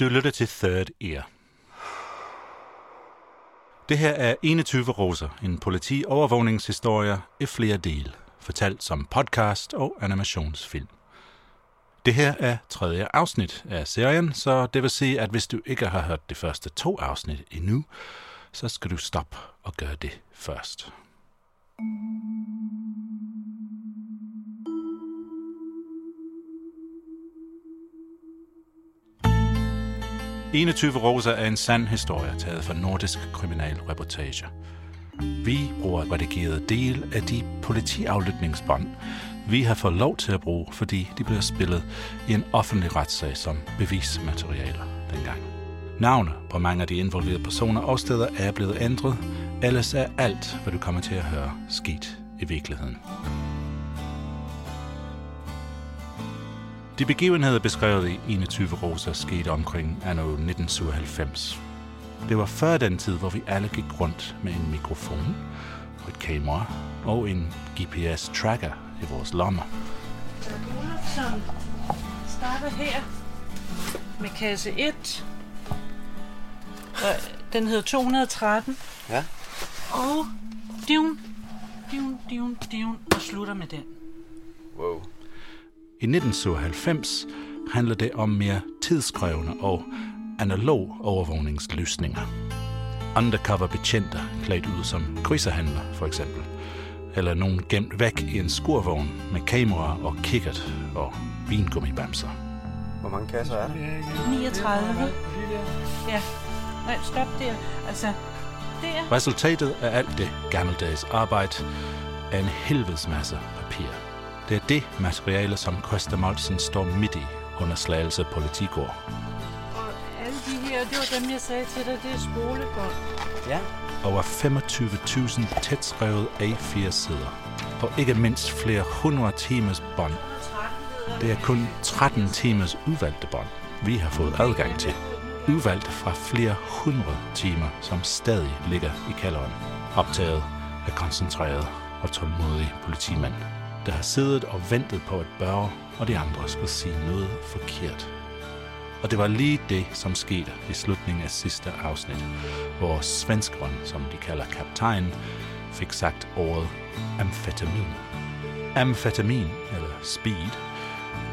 Du lytter til Third Ear. Det her er 21 roser, en politi-overvågningshistorie i flere dele, fortalt som podcast og animationsfilm. Det her er tredje afsnit af serien, så det vil sige, at hvis du ikke har hørt de første to afsnit endnu, så skal du stoppe og gøre det først. 21 roser er en sand historie taget fra Nordisk Kriminalreportage. Vi bruger redigeret del af de politiaflytningsbånd, vi har fået lov til at bruge, fordi de bliver spillet i en offentlig retssag som bevismaterialer dengang. Navne på mange af de involverede personer og steder er blevet ændret, ellers er alt, hvad du kommer til at høre, sket i virkeligheden. De begivenheder beskrevet i 21 roser skete omkring anno 1997. Det var før den tid, hvor vi alle gik rundt med en mikrofon og et kamera og en GPS-tracker i vores lommer. som starter her med kasse 1. Og den hedder 213. Ja. Og divn, divn, divn, divn, og slutter med den. Wow. I 1997 handler det om mere tidskrævende og analog overvågningsløsninger. Undercover betjente klædt ud som krydserhandler, for eksempel. Eller nogen gemt væk i en skurvogn med kamera og kikkert og vingummibamser. Hvor mange kasser er der? 39. Ja. Nej, stop der. Altså, der. Resultatet af alt det gammeldags arbejde er en helvedes masse papir. Det er det materiale, som Christa Molsen står midt i under Slagelse Politigård. Og alle de her, det var dem, jeg sagde til dig, det er spolebånd. Ja. Over 25.000 tætskrevet A4-sider. Og ikke mindst flere hundrede timers bånd. Det er kun 13 timers udvalgte bånd, vi har fået adgang til. Udvalgt fra flere hundrede timer, som stadig ligger i kælderen. Optaget af koncentrerede og tålmodige politimænd, der har siddet og ventet på, at Børge og de andre skulle sige noget forkert. Og det var lige det, som skete i slutningen af sidste afsnit, hvor svenskeren, som de kalder kaptajn, fik sagt ordet amfetamin. Amfetamin, eller speed,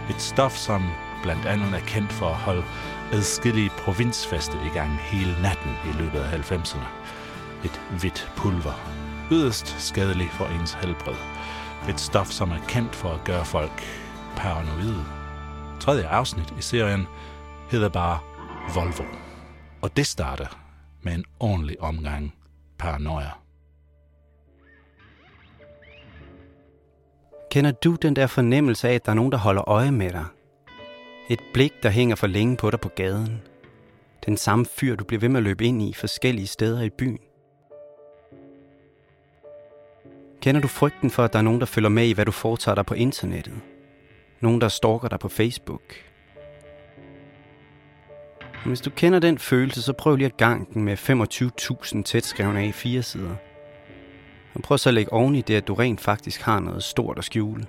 et stof, som blandt andet er kendt for at holde adskillige provinsfeste i gang hele natten i løbet af 90'erne. Et hvidt pulver. Yderst skadelig for ens helbred. Et stof, som er kendt for at gøre folk paranoide. Tredje afsnit i serien hedder bare Volvo. Og det starter med en ordentlig omgang paranoia. Kender du den der fornemmelse af, at der er nogen, der holder øje med dig? Et blik, der hænger for længe på dig på gaden. Den samme fyr, du bliver ved med at løbe ind i forskellige steder i byen. Kender du frygten for, at der er nogen, der følger med i, hvad du foretager dig på internettet? Nogen, der stalker dig på Facebook? Hvis du kender den følelse, så prøv lige at gang den med 25.000 tætskrevne A4-sider. Og prøv så at lægge oven i det, at du rent faktisk har noget stort at skjule.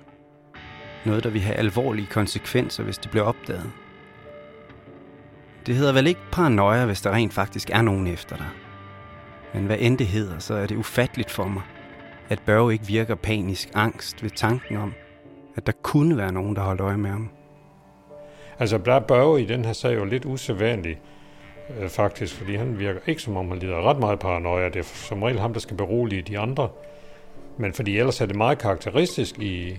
Noget, der vil have alvorlige konsekvenser, hvis det bliver opdaget. Det hedder vel ikke paranoia, hvis der rent faktisk er nogen efter dig. Men hvad end det hedder, så er det ufatteligt for mig, at Børge ikke virker panisk angst ved tanken om, at der kunne være nogen, der holdt øje med ham. Altså, der er Børge i den her sag jo lidt usædvanlig, øh, faktisk, fordi han virker ikke som om, han lider ret meget paranoia. Det er som regel ham, der skal berolige de andre. Men fordi ellers er det meget karakteristisk i,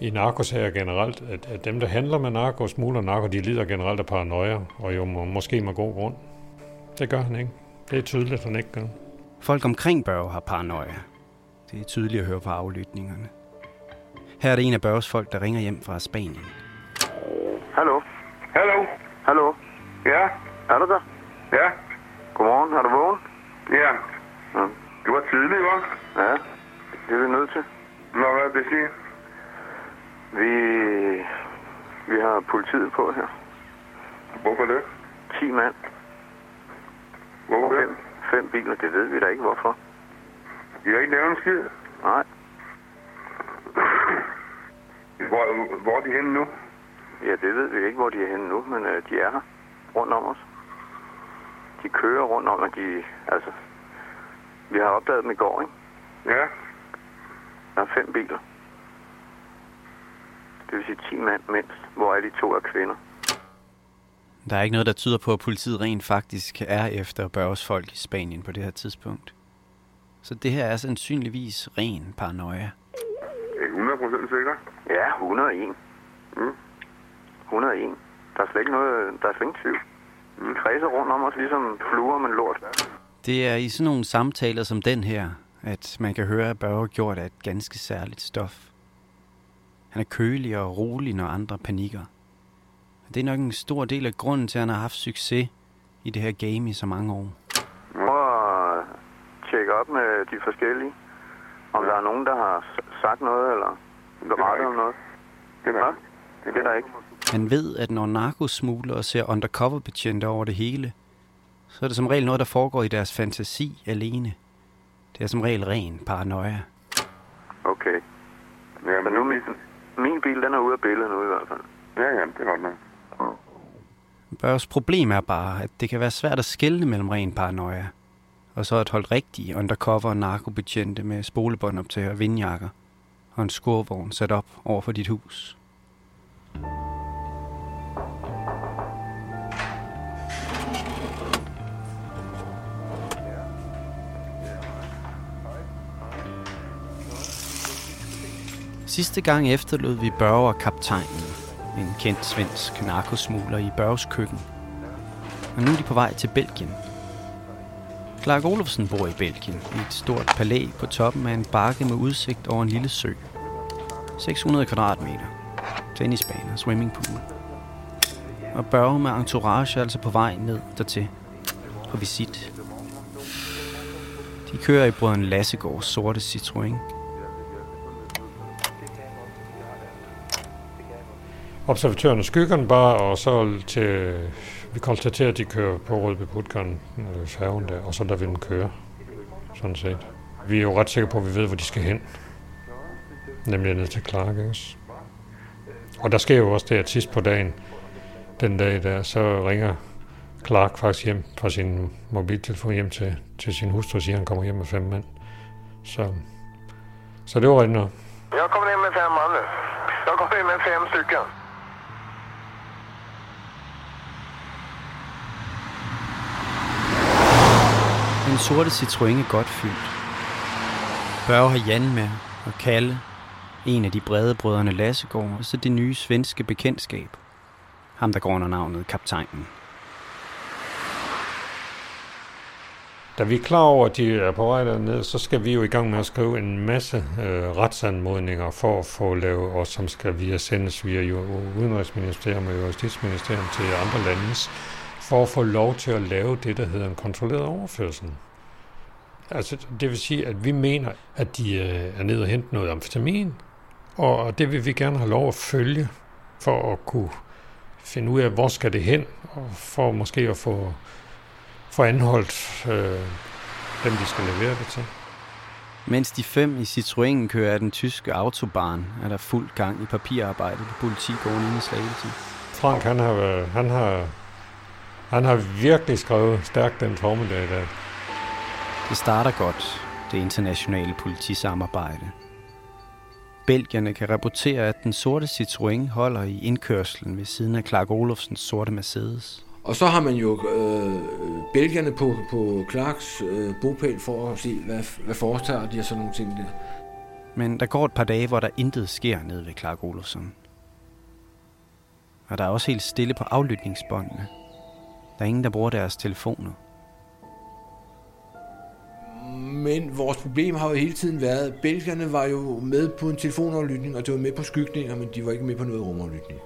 i narkosager generelt, at, at dem, der handler med narko og smugler narko, de lider generelt af paranoia, og jo må, måske med god grund. Det gør han ikke. Det er tydeligt, at han ikke gør. Folk omkring Børge har paranoia. Det er tydeligt at høre på aflytningerne. Her er det en af Børges folk, der ringer hjem fra Spanien. Hallo? Hallo? Hallo? Ja? Er du der? Ja? Godmorgen, er du vågen? Ja. Ja. Du var tidlig, hva'? Ja, det er vi nødt til. Nå, hvad er det, siger? Vi, vi har politiet på her. Hvorfor det? 10 mand. Hvorfor det? Fem, fem biler, det ved vi da ikke hvorfor. Vi har ikke lavet en skid. Nej, Hvor, hvor er de henne nu? ja, det ved vi ikke, hvor de er henne nu, men øh, de er her rundt om os. De kører rundt om, og de, altså, vi har opdaget dem i går, ikke? Ja? Der er fem biler. Det vil sige 10 mand mindst, hvor er de to er kvinder. Der er ikke noget, der tyder på, at politiet rent faktisk er efter Børges folk i Spanien på det her tidspunkt. Så det her er sandsynligvis ren paranoia. Er I 100% sikker? Ja, 101. Mm. 101. Der er slet ikke noget, der er slet ingen tvivl. De kredser rundt om os, ligesom fluer med lort. Det er i sådan nogle samtaler som den her, at man kan høre, at Børge gjort af et ganske særligt stof. Han er kølig og rolig, når andre panikker. Det er nok en stor del af grunden til, at han har haft succes i det her game i så mange år. Op med de forskellige. Om der er nogen, der har sagt noget, eller berettet om noget. Det er Ja, der. det er der ikke. Han ved, at når narkosmuglere ser undercover-betjente over det hele, så er det som regel noget, der foregår i deres fantasi alene. Det er som regel ren paranoia. Okay. Ja, Men nu er min, min bil, den er ude af billedet nu i hvert fald. Ja, ja, det er godt nok. Børges problem er bare, at det kan være svært at skelne mellem ren paranoia, og så et hold rigtige undercover narkobetjente med spolebåndoptager og vindjakker, og en skurvogn sat op over for dit hus. Sidste gang efterlod vi Børge og kaptajnen, en kendt svensk narkosmugler i Børges køkken. Og nu er de på vej til Belgien. Clark Olofsen bor i Belgien, i et stort palæ på toppen af en bakke med udsigt over en lille sø. 600 kvadratmeter. Tennisbaner, swimmingpool. Og Børge med entourage er altså på vej ned dertil. På visit. De kører i brødren Lassegårds sorte Citroën. Observatørerne og den bare, og så til, vi konstaterer, at de kører på Rødby Putgarden, øh, færgen der, og så lader vi dem køre, sådan set. Vi er jo ret sikre på, at vi ved, hvor de skal hen. Nemlig ned til Clark, ikke? Og der sker jo også det, at sidst på dagen, den dag der, så ringer Clark faktisk hjem fra sin mobiltelefon hjem til, til sin hustru og siger, at han kommer hjem med fem mænd. Så, så det var rigtigt noget. Jeg kommer hjem med fem mand nu. Jag kommer hjem med fem stycken. Sorte Citroën er godt fyldt. Børge har Jan med, og Kalle, en af de brede brødrene Lassegård, og så det nye svenske bekendtskab. Ham, der går under navnet Kaptajnen. Da vi er klar over, at de er på vej derned, så skal vi jo i gang med at skrive en masse øh, retsanmodninger for at få lavet, og som skal via sendes via jo Udenrigsministerium og Justitsministerium til andre landes, for at få lov til at lave det, der hedder en kontrolleret overførsel. Altså, det vil sige, at vi mener, at de øh, er nede og hente noget amfetamin, og det vil vi gerne have lov at følge, for at kunne finde ud af, hvor skal det hen, og for måske at få få anholdt øh, dem, de skal levere det til. Mens de fem i Citroën kører af den tyske autobahn, er der fuld gang i papirarbejdet på politigården i Slagelse. Frank, han har, været- han har, han har virkelig skrevet stærkt den formiddag der. Det starter godt, det internationale politisamarbejde. Belgierne kan rapportere, at den sorte Citroën holder i indkørslen ved siden af Clark Olofsens sorte Mercedes. Og så har man jo øh, Belgierne på, på Clarks øh, bopæl for at se, hvad, hvad foretager de og sådan nogle ting der. Men der går et par dage, hvor der intet sker nede ved Clark Olofsson. Og der er også helt stille på aflytningsbåndene. Der er ingen, der bruger deres telefoner. Men vores problem har jo hele tiden været, at belgierne var jo med på en telefonaflytning, og det var med på skygninger, men de var ikke med på noget rumaflytning.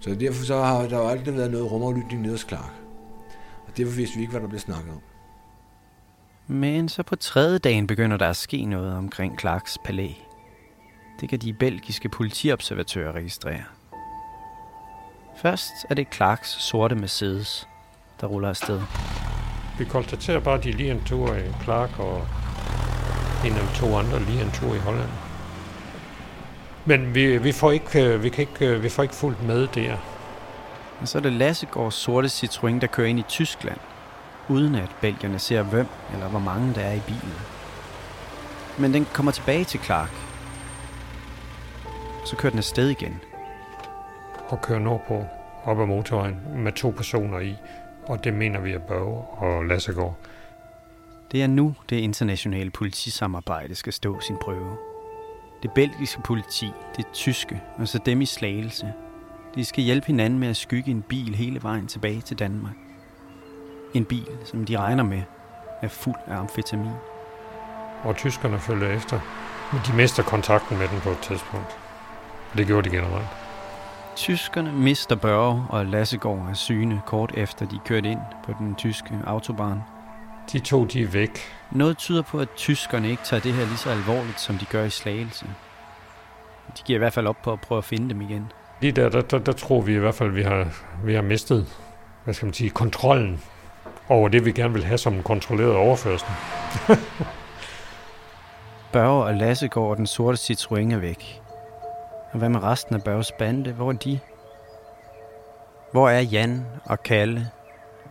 Så derfor så har der jo aldrig været noget rumaflytning nede hos Clark. Og derfor vidste vi ikke, hvad der blev snakket om. Men så på tredje dagen begynder der at ske noget omkring Clarks palæ. Det kan de belgiske politiobservatører registrere. Først er det Clarks sorte Mercedes, der ruller afsted. Vi konstaterer bare, at de lige en tur i Clark, og en eller to andre lige en tur i Holland. Men vi, vi, får ikke, øh, vi, kan ikke, øh, vi får ikke fuldt med der. Og så er det Lassegårds sorte Citroën, der kører ind i Tyskland, uden at belgierne ser hvem eller hvor mange der er i bilen. Men den kommer tilbage til Clark. Så kører den afsted igen. Og kører nordpå op ad motorvejen med to personer i. Og det mener vi er Børge og Lassegård. Det er nu, det internationale politisamarbejde skal stå sin prøve. Det belgiske politi, det tyske og så dem i slagelse. De skal hjælpe hinanden med at skygge en bil hele vejen tilbage til Danmark. En bil, som de regner med, er fuld af amfetamin. Og tyskerne følger efter. Men de mister kontakten med den på et tidspunkt. Det gjorde de generelt. Tyskerne mister Børge og Lassegård af syne kort efter de kørte ind på den tyske autobahn. De to, de er væk. Noget tyder på, at tyskerne ikke tager det her lige så alvorligt, som de gør i slagelse. De giver i hvert fald op på at prøve at finde dem igen. Lige der, der, der, der tror vi i hvert fald, at vi har, vi har mistet hvad skal man sige, kontrollen over det, vi gerne vil have som en kontrolleret overførsel. Børge og Lassegård og den sorte Citroën er væk. Og hvad med resten af Børges bande? Hvor er de? Hvor er Jan og Kalle?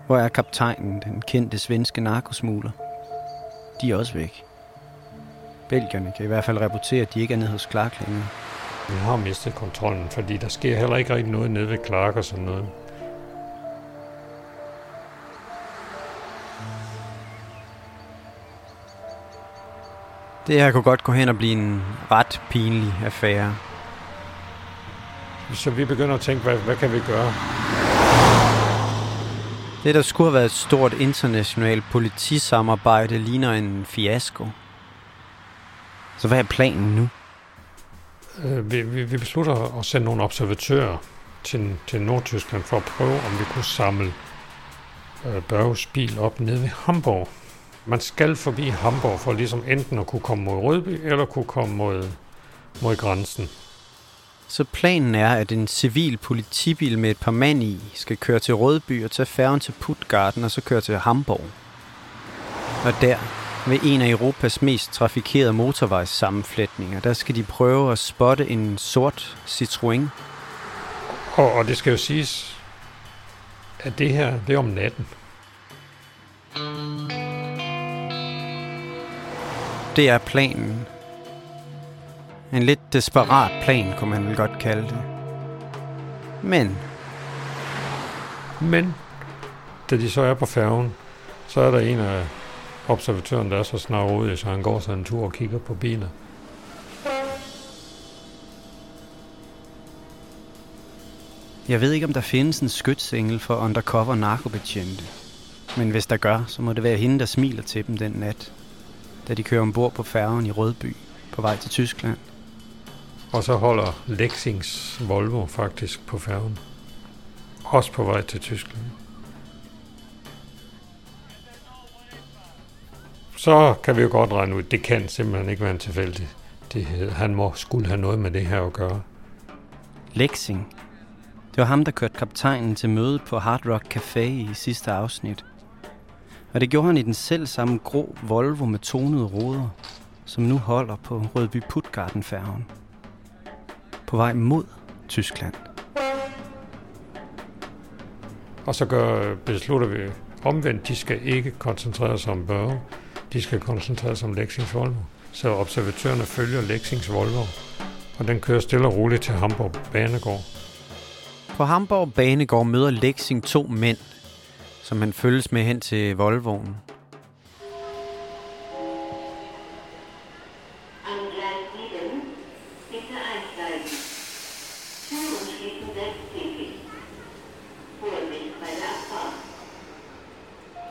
Hvor er kaptajnen, den kendte svenske narkosmugler? De er også væk. Belgierne kan i hvert fald rapportere, at de ikke er nede hos Clark længere. Vi har mistet kontrollen, fordi der sker heller ikke rigtig noget nede ved Clark og sådan noget. Det her kunne godt gå hen og blive en ret pinlig affære. Så vi begynder at tænke, hvad, hvad kan vi gøre? Det, der skulle have været et stort internationalt politisamarbejde, ligner en fiasko. Så hvad er planen nu? Øh, vi, vi, vi beslutter at sende nogle observatører til, til Nordtyskland for at prøve, om vi kunne samle øh, Børges bil op nede ved Hamburg. Man skal forbi Hamburg for ligesom enten at kunne komme mod Rødby, eller kunne komme mod, mod grænsen. Så planen er, at en civil politibil med et par mand i skal køre til Rødby og tage færgen til Puttgarden og så køre til Hamburg. Og der, ved en af Europas mest trafikerede motorvejssammenflætninger, der skal de prøve at spotte en sort Citroën. Og, og det skal jo siges, at det her, det er om natten. Det er planen. En lidt desperat plan, kunne man vel godt kalde det. Men... Men, da de så er på færgen, så er der en af observatøren, der er så snart ude, så han går sig en tur og kigger på biler. Jeg ved ikke, om der findes en skytsengel for undercover narkobetjente. Men hvis der gør, så må det være hende, der smiler til dem den nat, da de kører ombord på færgen i Rødby på vej til Tyskland. Og så holder Lexings Volvo faktisk på færgen. Også på vej til Tyskland. Så kan vi jo godt regne ud, det kan simpelthen ikke være en tilfældig. Det, han må skulle have noget med det her at gøre. Lexing. Det var ham, der kørte kaptajnen til møde på Hard Rock Café i sidste afsnit. Og det gjorde han i den selv samme grå Volvo med tonede ruder, som nu holder på Rødby Putgarden-færgen. På vej mod Tyskland. Og så gør, beslutter vi omvendt, de skal ikke koncentrere sig om Børge. De skal koncentrere sig om Lexings Volvo. så observatørerne følger Lexings Volvo, og den kører stille og roligt til Hamburg Banegård. På Hamburg Banegård møder Lexing to mænd, som han følges med hen til Volvoen.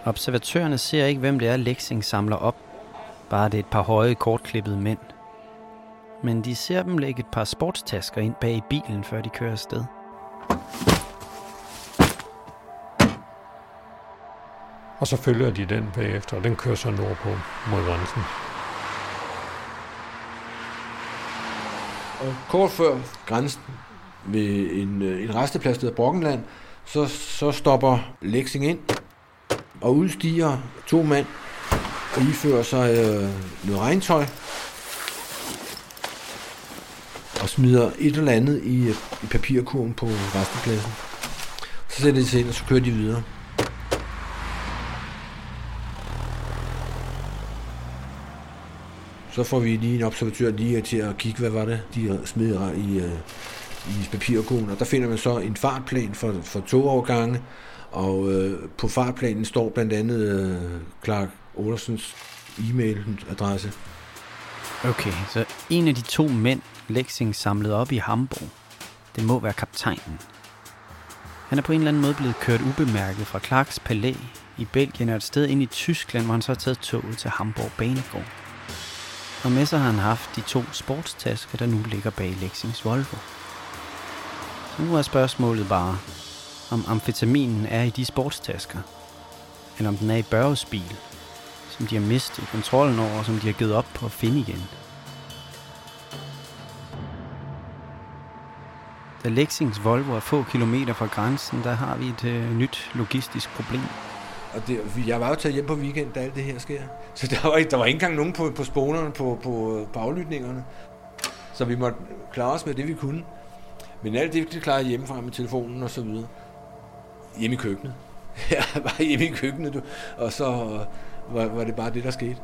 Observatørerne ser ikke, hvem det er, Lexing samler op. Bare det er et par høje, kortklippede mænd. Men de ser dem lægge et par sportstasker ind bag i bilen, før de kører afsted. Og så følger de den bagefter, og den kører så nordpå mod grænsen. Og kort før grænsen ved en, øh, en resteplads, der hedder Brockenland, så, så stopper Lexing ind og udstiger to mand og ifører sig øh, noget regntøj og smider et eller andet i, øh, i papirkurven på restepladsen. Så sætter de sig ind, og så kører de videre. Så får vi lige en observatør lige til at kigge, hvad var det, de smed i, øh, i papirkurven. Og der finder man så en fartplan for, for togovergange, og øh, på fartplanen står blandt andet øh, Clark Olsens e-mailadresse. Okay, så en af de to mænd, Lexing samlede op i Hamburg, det må være kaptajnen. Han er på en eller anden måde blevet kørt ubemærket fra Clarks palæ i Belgien og et sted ind i Tyskland, hvor han så har taget toget til Hamburg Banegård. Og med sig har han haft de to sportstasker, der nu ligger bag Lexings Volvo. Så nu er spørgsmålet bare, om amfetaminen er i de sportstasker, eller om den er i Børges bil, som de har mistet kontrollen over, og som de har givet op på at finde igen. Da Lexings Volvo er få kilometer fra grænsen, der har vi et øh, nyt logistisk problem. Og det, jeg var jo taget hjem på weekend, da alt det her sker. Så der var, der var ikke engang nogen på, på sponerne på, på, øh, på aflytningerne. Så vi måtte klare os med det, vi kunne. Men alt det, det klarede hjemmefra med telefonen og så videre. Hjemme i køkkenet. Jeg var hjemme i køkkenet, du. og så var, var det bare det, der skete.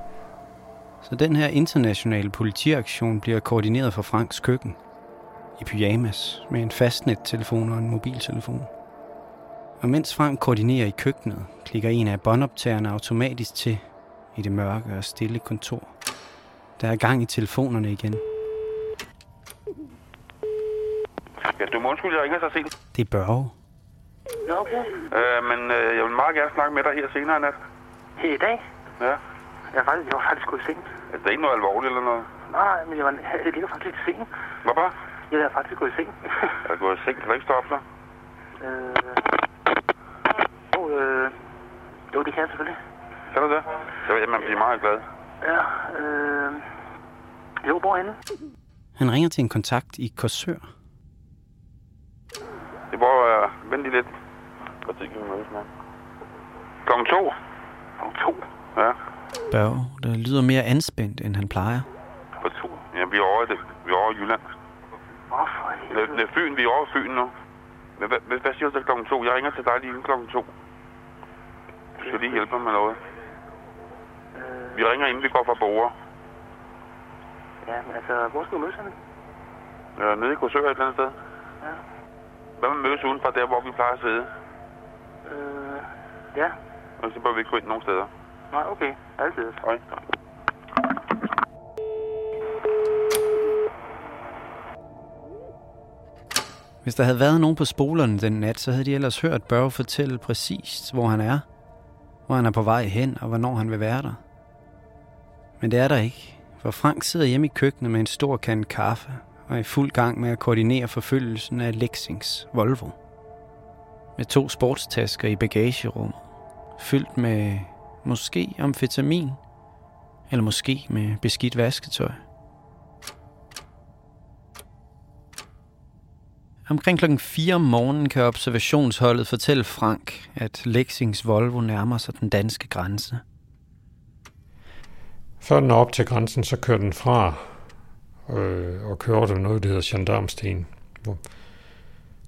Så den her internationale politiaktion bliver koordineret fra Franks køkken. I pyjamas, med en fastnet-telefon og en mobiltelefon. Og mens Frank koordinerer i køkkenet, klikker en af båndoptagerne automatisk til i det mørke og stille kontor. Der er gang i telefonerne igen. Ja, du må undskylde, jeg ringer så sent. Det er Børge. Ja, okay. Øh, men øh, jeg vil meget gerne snakke med dig her senere i nat. Her i dag? Ja. Jeg var faktisk, jeg var faktisk gået i seng. Er det ikke noget alvorligt eller noget? Nej, men jeg, var, jeg ligger faktisk lidt sengen. Hvorfor? Jeg er faktisk gået i seng. Er du gået i seng? Kan du ikke stå op så? øh, oh, øh, jo, det kan jeg selvfølgelig. Kan du det? Så vil jeg blive meget glad. Ja, øh, jo, hvorhenne? Han ringer til en kontakt i Korsør. Det var øh, vent lige lidt. Hvad tid kan vi mødes med? Klokken to. Klokken to? Ja. Børge, der lyder mere anspændt, end han plejer. På to. Ja, vi er over det. Vi er over i Jylland. Hvorfor? Det, det er Fyn. Vi er over Fyn nu. Men hvad, hvad, siger du til klokken to? Jeg ringer til dig lige inden klokken to. Du skal lige hjælpe mig med noget. Øh, Vi ringer inden vi går fra borger. ja, men altså, hvor skal vi mødes henne? Øh, nede i Korsør et eller andet sted. Ja. Hvad med mødes udenfor der, hvor vi plejer at sidde? Øh, ja. Og så bør vi ikke gå ind nogen steder. Nej, okay. Altid. Hej. Hvis der havde været nogen på spolerne den nat, så havde de ellers hørt Børge fortælle præcis, hvor han er, hvor han er på vej hen, og hvornår han vil være der. Men det er der ikke, for Frank sidder hjemme i køkkenet med en stor kande kaffe og er i fuld gang med at koordinere forfølgelsen af Lexings Volvo. Med to sportstasker i bagagerummet, fyldt med måske amfetamin, eller måske med beskidt vasketøj. Omkring klokken 4 om morgenen kan observationsholdet fortælle Frank, at Lexings Volvo nærmer sig den danske grænse. Før den er op til grænsen, så kører den fra øh, og kørte noget, der hedder Gendarmsten. Hvor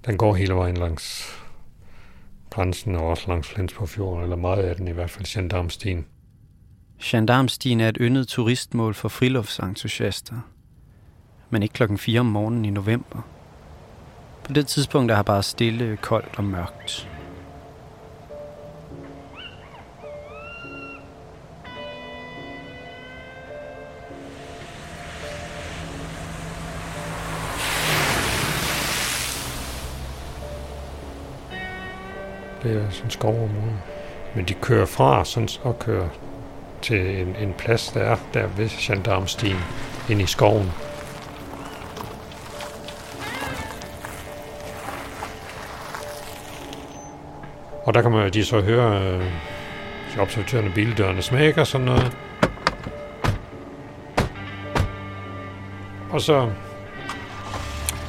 den går hele vejen langs grænsen og også langs Flensborg Fjord, eller meget af den i hvert fald Gendarmsten. Gendarmstien er et yndet turistmål for friluftsentusiaster. Men ikke klokken 4 om morgenen i november. På det tidspunkt er det bare stille, koldt og mørkt. Det er sådan skovområde. Men de kører fra sådan, og kører til en, en plads, der er der ved Gendarmstien, ind i skoven. Og der kan man de så høre øh, observatørerne bildørene smække og sådan noget. Og så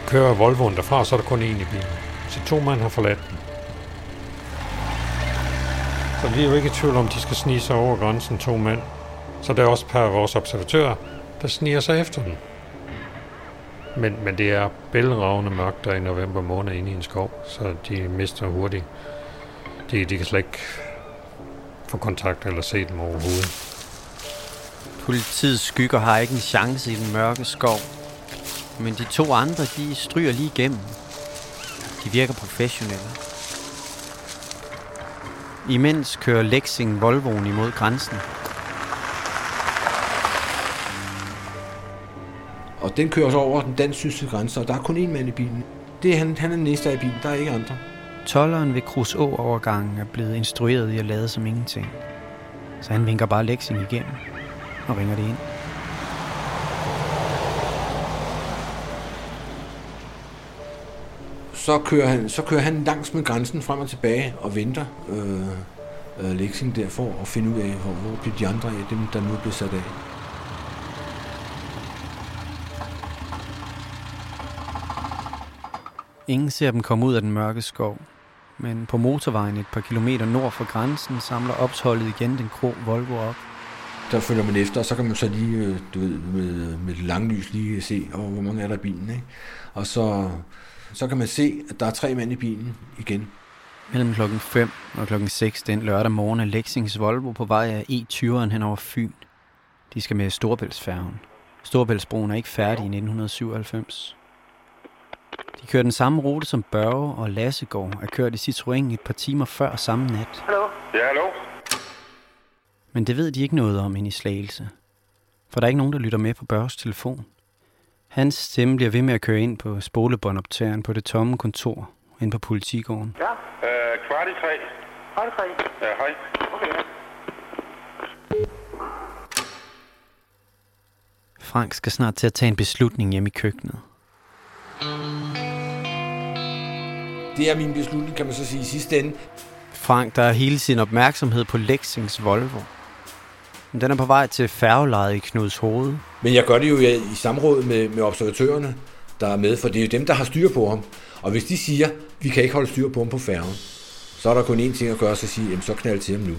kører Volvoen derfra, og så er der kun én i bilen. Så to mand har forladt den. Så vi er jo ikke i tvivl om, de skal snige sig over grænsen, to mænd. Så der er også et par af vores observatører, der sniger sig efter dem. Men, men det er bælragende mørkt der i november måned inde i en skov, så de mister hurtigt. De, de kan slet ikke få kontakt eller se dem overhovedet. Politiets skygger har ikke en chance i den mørke skov. Men de to andre, de stryger lige igennem. De virker professionelle. Imens kører Lexing Volvoen imod grænsen. Og den kører så over den dansk-tyske grænse, og der er kun én mand i bilen. Det er han, han er den næste i bilen, der er ikke andre. Tolleren ved Kruså-overgangen er blevet instrueret i at lade som ingenting. Så han vinker bare Lexing igennem og ringer det ind. Så kører han, så kører han langs med grænsen frem og tilbage og venter øh, øh, Lexing der for at finde ud af, hvor, hvor bliver de andre af dem, der nu er blevet sat af. Ingen ser dem komme ud af den mørke skov. Men på motorvejen et par kilometer nord for grænsen samler opholdet igen den grå Volvo op. Der følger man efter, og så kan man så lige, øh, du ved, med, med langlys lige se, oh, hvor mange er der i bilen, ikke? Og så, så kan man se, at der er tre mænd i bilen igen. Mellem klokken 5 og klokken 6 den lørdag morgen er Lexings Volvo på vej af E20'eren hen over Fyn. De skal med Storbæltsfærgen. Storbæltsbroen er ikke færdig i 1997. De kører den samme rute som Børge og Lassegård er kørt i Citroën et par timer før samme nat. Hallo? Ja, hallo? Men det ved de ikke noget om ind i Slagelse. For der er ikke nogen, der lytter med på Børges telefon. Hans stemme bliver ved med at køre ind på spolebåndoptageren på det tomme kontor ind på politigården. Ja? Øh, kvart i tre. Kvart i tre? Ja, hej. Okay, ja. Frank skal snart til at tage en beslutning hjemme i køkkenet. Det er min beslutning, kan man så sige, i sidste ende. Frank, der har hele sin opmærksomhed på Lexings Volvo. Men den er på vej til færgelejet i Knuds hoved. Men jeg gør det jo i i samråd med, med observatørerne, der er med, for det er jo dem, der har styr på ham. Og hvis de siger, vi kan ikke holde styr på ham på færgen, så er der kun én ting at gøre, så sige, jamen så knald til ham nu.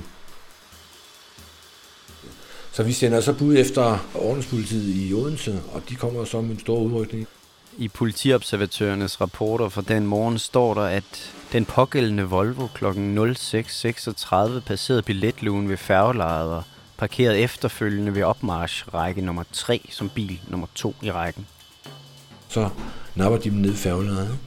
Så vi sender så bud efter ordenspolitiet i Odense, og de kommer så med en stor udrykning. I politiobservatørernes rapporter fra den morgen står der, at den pågældende Volvo kl. 06.36 passerede billetlugen ved færgelejet og parkerede efterfølgende ved opmarsch række nummer 3 som bil nummer 2 i rækken. Så napper de dem ned i.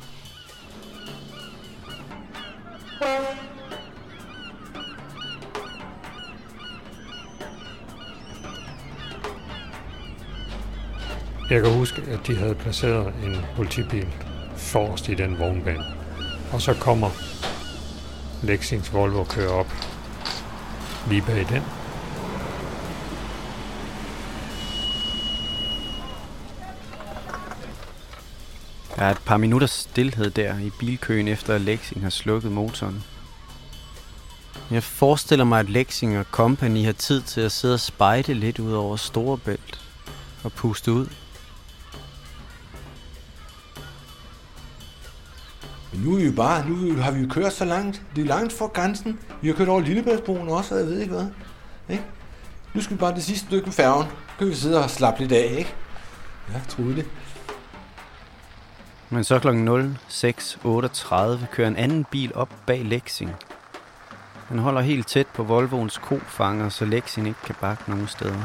Jeg kan huske, at de havde placeret en politibil forrest i den vognbane. Og så kommer Lexings Volvo kører op lige bag den. Der er et par minutters stillhed der i bilkøen efter at Lexing har slukket motoren. Jeg forestiller mig, at Lexing og Company har tid til at sidde og spejde lidt ud over Storebælt og puste ud. Men nu er vi jo bare, nu har vi jo kørt så langt. Det er langt fra grænsen. Vi har kørt over Lillebæltsbroen også, og jeg ved ikke hvad. Ikke? Nu skal vi bare det sidste stykke med færgen. Så kan vi sidde og slappe lidt af, ikke? Ja, troede det. Men så kl. 06.38 kører en anden bil op bag Lexing. Den holder helt tæt på Volvoens kofanger, så Lexing ikke kan bakke nogen steder.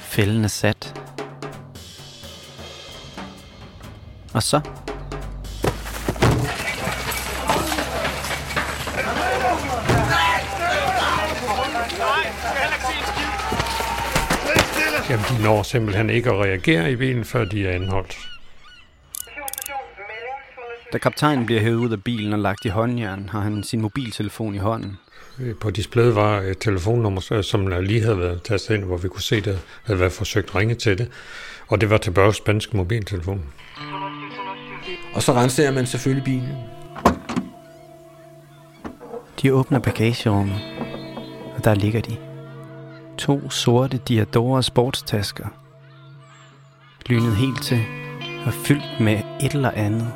Fælden er sat. Og så? Jamen, de når simpelthen ikke at reagere i bilen, før de er anholdt. Da kaptajnen bliver hævet ud af bilen og lagt i håndjern, har han sin mobiltelefon i hånden. På displayet var et telefonnummer, som lige havde været tastet ind, hvor vi kunne se, at der havde været forsøgt at ringe til det. Og det var til Børges spanske mobiltelefon. Og så renser man selvfølgelig bilen. De åbner bagagerummet, og der ligger de. To sorte Diadora sportstasker. Lynet helt til og fyldt med et eller andet.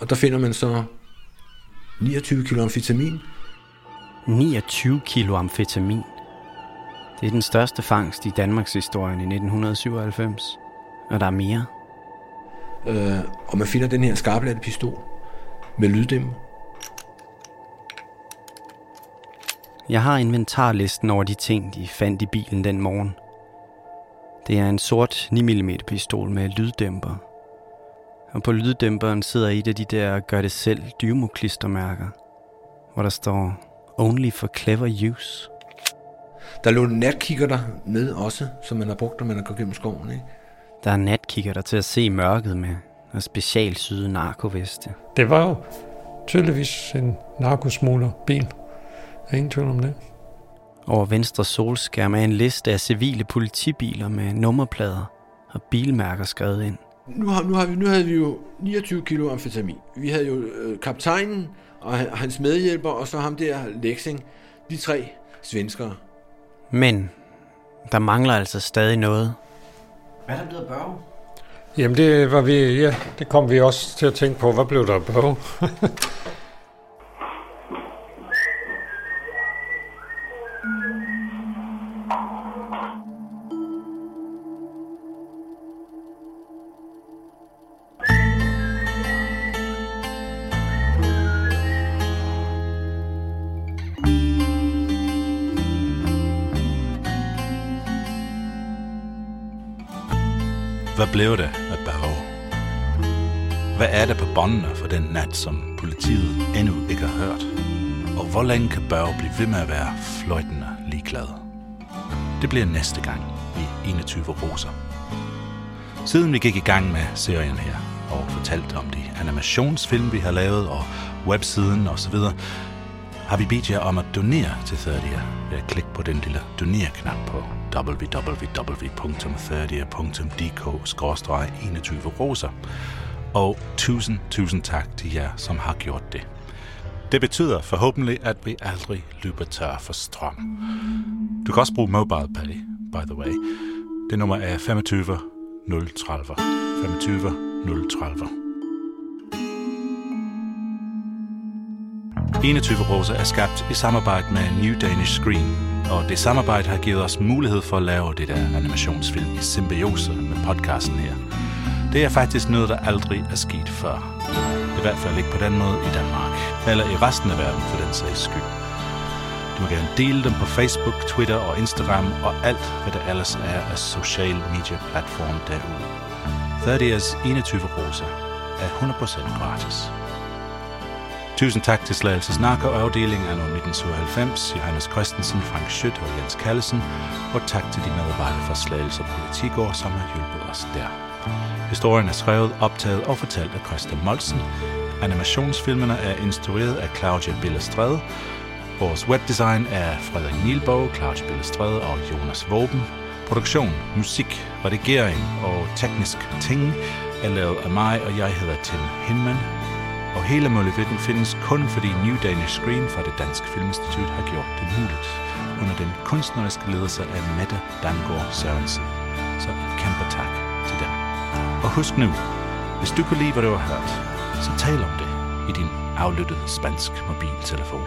Og der finder man så 29 kilo amfetamin. 29 kilo amfetamin. Det er den største fangst i Danmarks historie i 1997. Og der er mere. Øh, og man finder den her skarplatte pistol med lyddæmmer. Jeg har inventarlisten over de ting, de fandt i bilen den morgen. Det er en sort 9mm pistol med lyddæmper. Og på lyddæmperen sidder et af de der gør det selv dymoklistermærker, hvor der står Only for clever use. Der lå natkikker der med også, som man har brugt, når man har gået gennem skoven. Ikke? Der er natkikker der til at se mørket med, og specialsyde narkoveste. Det var jo tydeligvis en narkosmugler bil. Der er ingen tvivl om det. Over venstre solskærm er en liste af civile politibiler med nummerplader og bilmærker skrevet ind. Nu, har, nu, har vi, nu havde vi jo 29 kilo amfetamin. Vi havde jo øh, kaptajnen og hans medhjælper, og så ham der Lexing. De tre svenskere. Men der mangler altså stadig noget. Hvad er der blevet af Børge? Jamen det var vi, ja, det kom vi også til at tænke på. Hvad blev der af Børge? Hvad blev det af Barrow? Hvad er det på båndene for den nat, som politiet endnu ikke har hørt? Og hvor længe kan Børge blive ved med at være fløjtende ligeglad? Det bliver næste gang i 21 Roser. Siden vi gik i gang med serien her, og fortalte om de animationsfilm, vi har lavet, og websiden osv., har vi bedt jer om at donere til 30 ved at klikke på den lille doner-knap på www.30.dk-21 roser. Og tusind, tusind tak til jer, som har gjort det. Det betyder forhåbentlig, at vi aldrig løber tør for strøm. Du kan også bruge MobilePay, by the way. Det nummer er 25 030. 25 030. 21 Rosa er skabt i samarbejde med New Danish Screen, og det samarbejde har givet os mulighed for at lave det der animationsfilm i symbiose med podcasten her. Det er faktisk noget, der aldrig er sket før. I hvert fald ikke på den måde i Danmark, eller i resten af verden for den sags skyld. Du må gerne dele dem på Facebook, Twitter og Instagram, og alt, hvad der ellers er af social media platform derude. 30 21 Rosa er 100% gratis. Tusind tak til Slagelses narkoafdeling af 1997, Johannes Christensen, Frank Schødt og Jens Kallesen, og tak til de medarbejdere fra Slagelse Politigård, som har hjulpet os der. Historien er skrevet, optaget og fortalt af Christa Molsen. Animationsfilmerne er instrueret af Claudia Billestræde. Vores webdesign er Frederik Nielborg, Claudia Billestræde og Jonas Våben. Produktion, musik, redigering og teknisk ting er lavet af mig, og jeg hedder Tim Hinman. Og hele Målevitten findes kun fordi New Danish Screen fra det Danske Filminstitut har gjort det muligt, under den kunstneriske ledelse af Mette Dangård Sørensen. Så en kæmpe tak til dem. Og husk nu, hvis du kunne lide, hvad du har hørt, så tal om det. i din aflyttede spansk mobiltelefon.